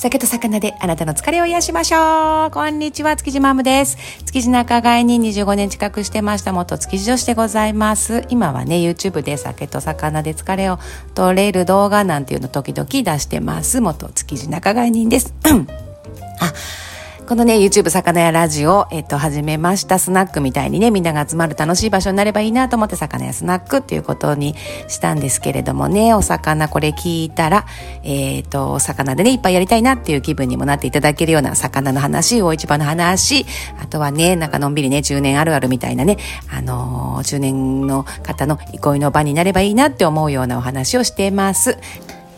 酒と魚であなたの疲れを癒しましょう。こんにちは、築地マムです。築地仲買人25年近くしてました元築地女子でございます。今はね、YouTube で酒と魚で疲れを取れる動画なんていうの時々出してます。元築地仲買人です。あこのね、YouTube 魚屋ラジオ、えっと、始めました。スナックみたいにね、みんなが集まる楽しい場所になればいいなと思って、魚屋スナックっていうことにしたんですけれどもね、お魚これ聞いたら、えっ、と、お魚でね、いっぱいやりたいなっていう気分にもなっていただけるような魚の話、大市場の話、あとはね、なんかのんびりね、中年あるあるみたいなね、あのー、中年の方の憩いの場になればいいなって思うようなお話をしてます。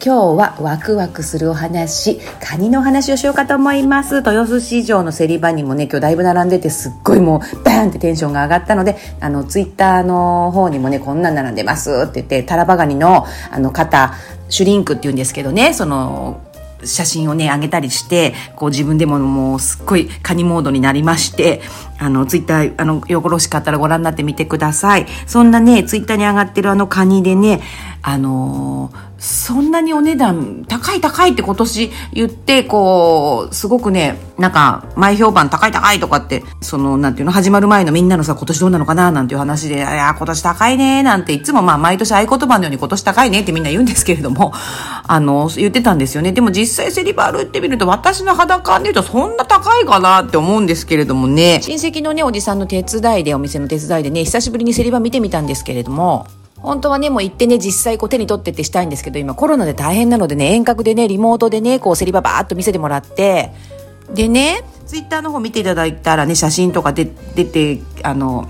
今日はワクワクするお話、カニのお話をしようかと思います。豊洲市場の競り場にもね、今日だいぶ並んでてすっごいもうバーンってテンションが上がったので、あの、ツイッターの方にもね、こんなん並んでますって言って、タラバガニのあの方、シュリンクって言うんですけどね、その、写真をね、上げたりして、こう自分でももうすっごいカニモードになりまして、あの、ツイッター、あの、よろしかったらご覧になってみてください。そんなね、ツイッターに上がってるあのカニでね、あのーそんなにお値段高い高いって今年言って、こう、すごくね、なんか、前評判高い高いとかって、その、なんていうの、始まる前のみんなのさ、今年どうなのかななんていう話で、いや、今年高いねなんて、いつもまあ、毎年合言葉のように今年高いねってみんな言うんですけれども、あの、言ってたんですよね。でも実際セリバールってみると、私の肌感で言うとそんな高いかなって思うんですけれどもね、親戚のね、おじさんの手伝いで、お店の手伝いでね、久しぶりにセリバ見てみたんですけれども、本当はね、もう行ってね、実際こう手に取ってってしたいんですけど、今コロナで大変なのでね、遠隔でね、リモートでね、こうセリババーっと見せてもらって、でね、ツイッターの方見ていただいたらね、写真とか出て、あの、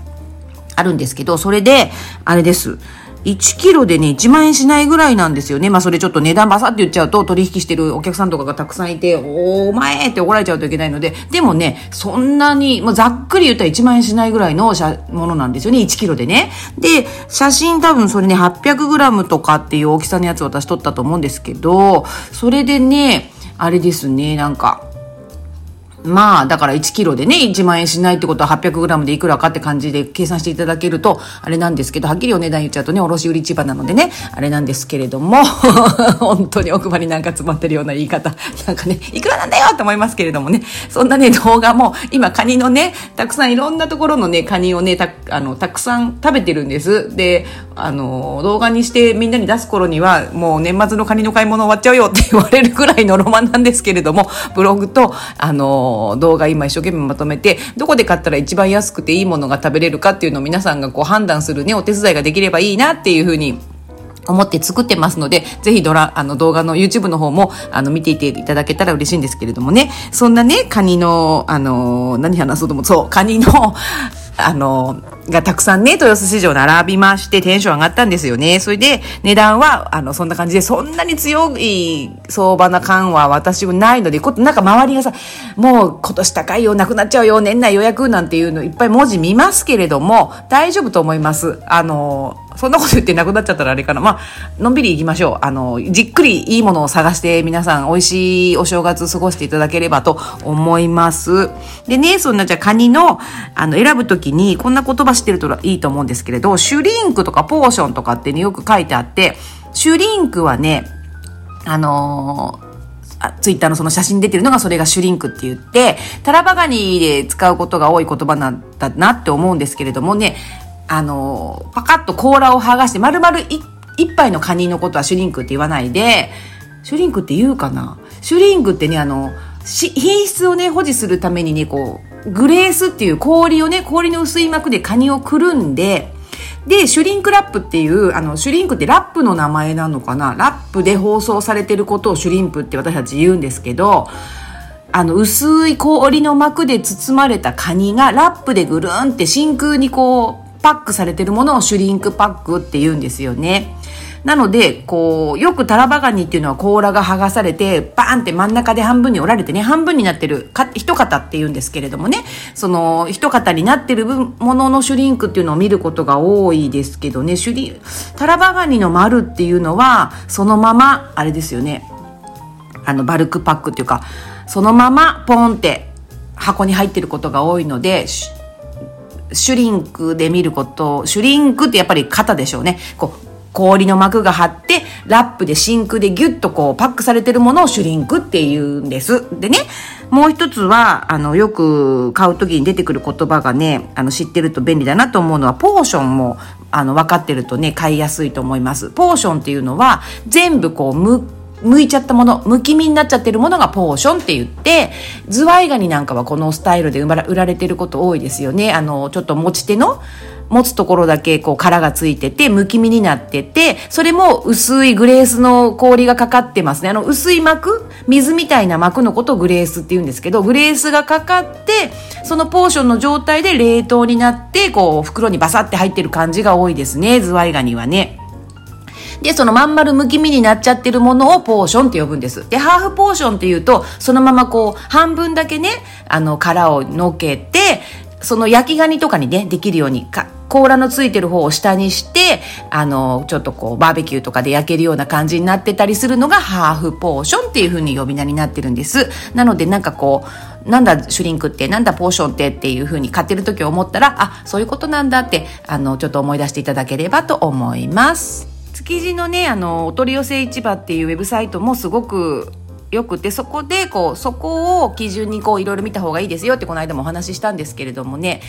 あるんですけど、それで、あれです。1キロでね、1万円しないぐらいなんですよね。まあそれちょっと値段バサって言っちゃうと取引してるお客さんとかがたくさんいて、お前って怒られちゃうといけないので、でもね、そんなに、まあざっくり言ったら1万円しないぐらいのものなんですよね、1キロでね。で、写真多分それね、800グラムとかっていう大きさのやつ私撮ったと思うんですけど、それでね、あれですね、なんか、まあ、だから1キロでね、1万円しないってことは800グラムでいくらかって感じで計算していただけると、あれなんですけど、はっきりお値段言っちゃうとね、卸売市場なのでね、あれなんですけれども、本当に奥歯になんか詰まってるような言い方、なんかね、いくらなんだよって思いますけれどもね、そんなね、動画も、今カニのね、たくさんいろんなところのね、カニをね、た、あの、たくさん食べてるんです。で、あの、動画にしてみんなに出す頃には、もう年末のカニの買い物終わっちゃうよって言われるぐらいのロマンなんですけれども、ブログと、あの、動画今一生懸命まとめて、どこで買ったら一番安くていいものが食べれるかっていうのを皆さんがこう判断するね、お手伝いができればいいなっていうふうに思って作ってますので、ぜひドラ、あの動画の YouTube の方も、あの見ていていただけたら嬉しいんですけれどもね、そんなね、カニの、あの、何話そうとも、そう、カニの、あの、がたくさんね、豊洲市場並びましてテンション上がったんですよね。それで値段は、あの、そんな感じで、そんなに強い相場な感は私はないので、こなんか周りがさ、もう今年高いよ、なくなっちゃうよ、年内予約なんていうのいっぱい文字見ますけれども、大丈夫と思います。あの、そんなこと言ってなくなっちゃったらあれかな。まあ、のんびり行きましょう。あの、じっくりいいものを探して皆さん美味しいお正月過ごしていただければと思います。でね、そんなじゃあカニの、あの、選ぶときにこんな言葉知ってるといいと思うんですけれど、シュリンクとかポーションとかってね、よく書いてあって、シュリンクはね、あのーツイッターのその写真出てるのがそれがシュリンクって言って、タラバガニで使うことが多い言葉なんだなって思うんですけれどもね、あの、パカッと甲羅を剥がして、丸々一杯のカニのことはシュリンクって言わないで、シュリンクって言うかな？シュリンクってね、あの、品質をね、保持するためにね、こう、グレースっていう氷をね、氷の薄い膜でカニをくるんで、で、シュリンクラップっていう、あの、シュリンクってラップの名前なのかな？ラップで包装されてることをシュリンプって私たち言うんですけど、あの、薄い氷の膜で包まれたカニがラップでぐるんって真空にこう、パックされてるものをシュリンクパックって言うんですよね。なので、こう、よくタラバガニっていうのは甲羅が剥がされて、バーンって真ん中で半分に折られてね、半分になってる、か、一型って言うんですけれどもね、その、一型になってるもののシュリンクっていうのを見ることが多いですけどね、シュリン、タラバガニの丸っていうのは、そのまま、あれですよね、あの、バルクパックっていうか、そのままポンって箱に入ってることが多いので、シュリンクで見ること、シュリンクってやっぱり肩でしょうね。こう、氷の膜が張って、ラップで真空でギュッとこうパックされてるものをシュリンクって言うんです。でね、もう一つは、あの、よく買う時に出てくる言葉がね、あの、知ってると便利だなと思うのは、ポーションも、あの、分かってるとね、買いやすいと思います。ポーションっていうのは、全部こう、む、剥いちゃったもの、むき身になっちゃってるものがポーションって言って、ズワイガニなんかはこのスタイルで売られてること多いですよね。あの、ちょっと持ち手の、持つところだけこう殻がついてて、むき身になってて、それも薄いグレースの氷がかかってますね。あの薄い膜水みたいな膜のことをグレースって言うんですけど、グレースがかかって、そのポーションの状態で冷凍になって、こう袋にバサって入ってる感じが多いですね、ズワイガニはね。で、そのまん丸むき身になっちゃってるものをポーションって呼ぶんです。で、ハーフポーションっていうと、そのままこう、半分だけね、あの、殻をのけて、その焼きガニとかにね、できるように、か甲羅のついてる方を下にして、あの、ちょっとこう、バーベキューとかで焼けるような感じになってたりするのがハーフポーションっていう風に呼び名になってるんです。なのでなんかこう、なんだシュリンクってなんだポーションってっていう風に買ってる時思ったら、あ、そういうことなんだって、あの、ちょっと思い出していただければと思います。築地のね、あの、お取り寄せ市場っていうウェブサイトもすごくよくてそこでこうそこを基準にこういろいろ見た方がいいですよってこの間もお話ししたんですけれどもね。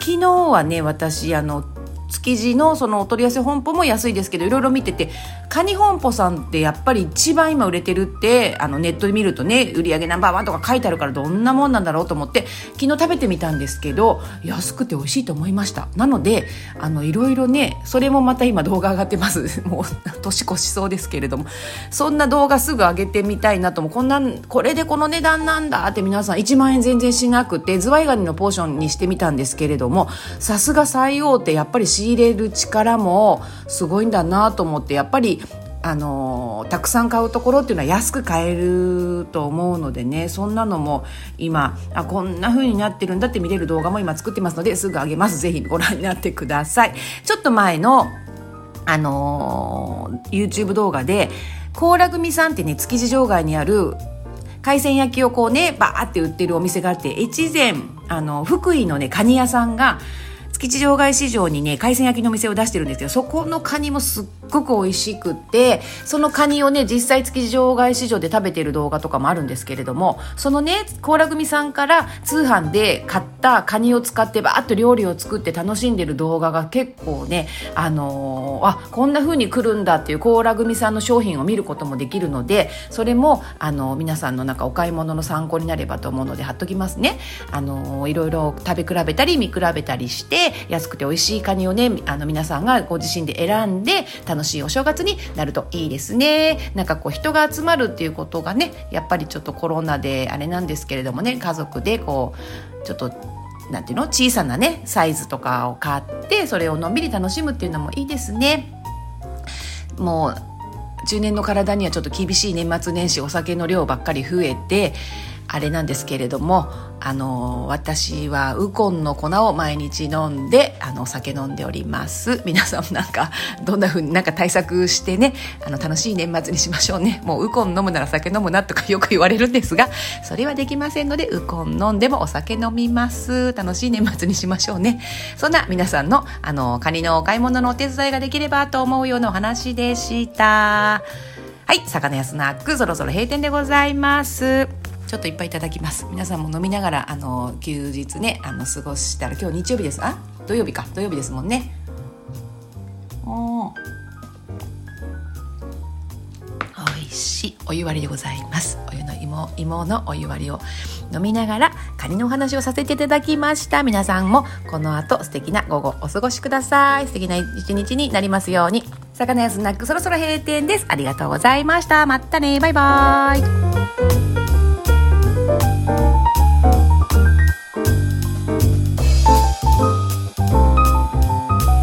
昨日はね私あの築地のそのお取り寄せ本舗も安いですけどいろいろ見ててカニ本舗さんってやっぱり一番今売れてるってあのネットで見るとね売り上げナンバーワンとか書いてあるからどんなもんなんだろうと思って昨日食べてみたんですけど安くて美味しいと思いました。なのであのいろいろねそれもまた今動画上がってます。もう年越しそうですけれども。そんな動画すぐ上げてみたいなともこんなこれでこの値段なんだって皆さん1万円全然しなくてズワイガニのポーションにしてみたんですけれどもさすが最大手やっぱり仕入れる力もすごいんだなと思ってやっぱりあのたくさん買うところっていうのは安く買えると思うのでねそんなのも今あこんな風になってるんだって見れる動画も今作ってますのですぐあげます。ぜひご覧になってください。ちょっと前のあの YouTube 動画で甲羅組さんってね築地場外にある海鮮焼きをこうねバーって売ってるお店があって越前あの福井のねカニ屋さんが築地場外市場にね、海鮮焼きの店を出してるんですよ。そこのカニもすっごく美味しくて、そのカニをね、実際築地場外市場で食べてる動画とかもあるんですけれども、そのね、甲羅組さんから通販で買ったカニを使ってバーッと料理を作って楽しんでる動画が結構ね、あのー、あ、こんな風に来るんだっていう甲羅組さんの商品を見ることもできるので、それも、あのー、皆さんのなんかお買い物の参考になればと思うので貼っときますね。あのー、いろいろ食べ比べたり見比べたりして、安くて美味しいカニをねあの皆さんがご自身で選んで楽しいお正月になるといいですね。なんかこう人が集まるっていうことがねやっぱりちょっとコロナであれなんですけれどもね家族でこうちょっとなんていうの小さなねサイズとかを買ってそれをのんびり楽しむっていうのもいいですね。もう中年の体にはちょっと厳しい年末年始お酒の量ばっかり増えてあれなんですけれどもあの私はウコンの粉を毎日飲んであのお酒飲んでおります。皆さんなんかどんな風になんか対策してねあの楽しい年末にしましょうね。もうウコン飲むなら酒飲むなとか よく言われるんですがそれはできませんのでウコン飲んでもお酒飲みます。楽しい年末にしましょうね。そんな皆さんのあのカニのお買い物のお手伝いができればと思うようなお話でした。はい、魚屋スナックそろそろ閉店でございます。ちょっといっぱいいただきます。皆さんも飲みながらあの休日ねあの過ごしたら今日日曜日です。あ土曜日か。土曜日ですもんね。お美味しいお湯割りでございます。お湯の芋芋のお湯割りを飲みながらカニのお話をさせていただきました。皆さんもこの後素敵な午後お過ごしください。素敵な一日になりますように。魚屋スナックそろそろ閉店です。ありがとうございました。またね。バイバイ。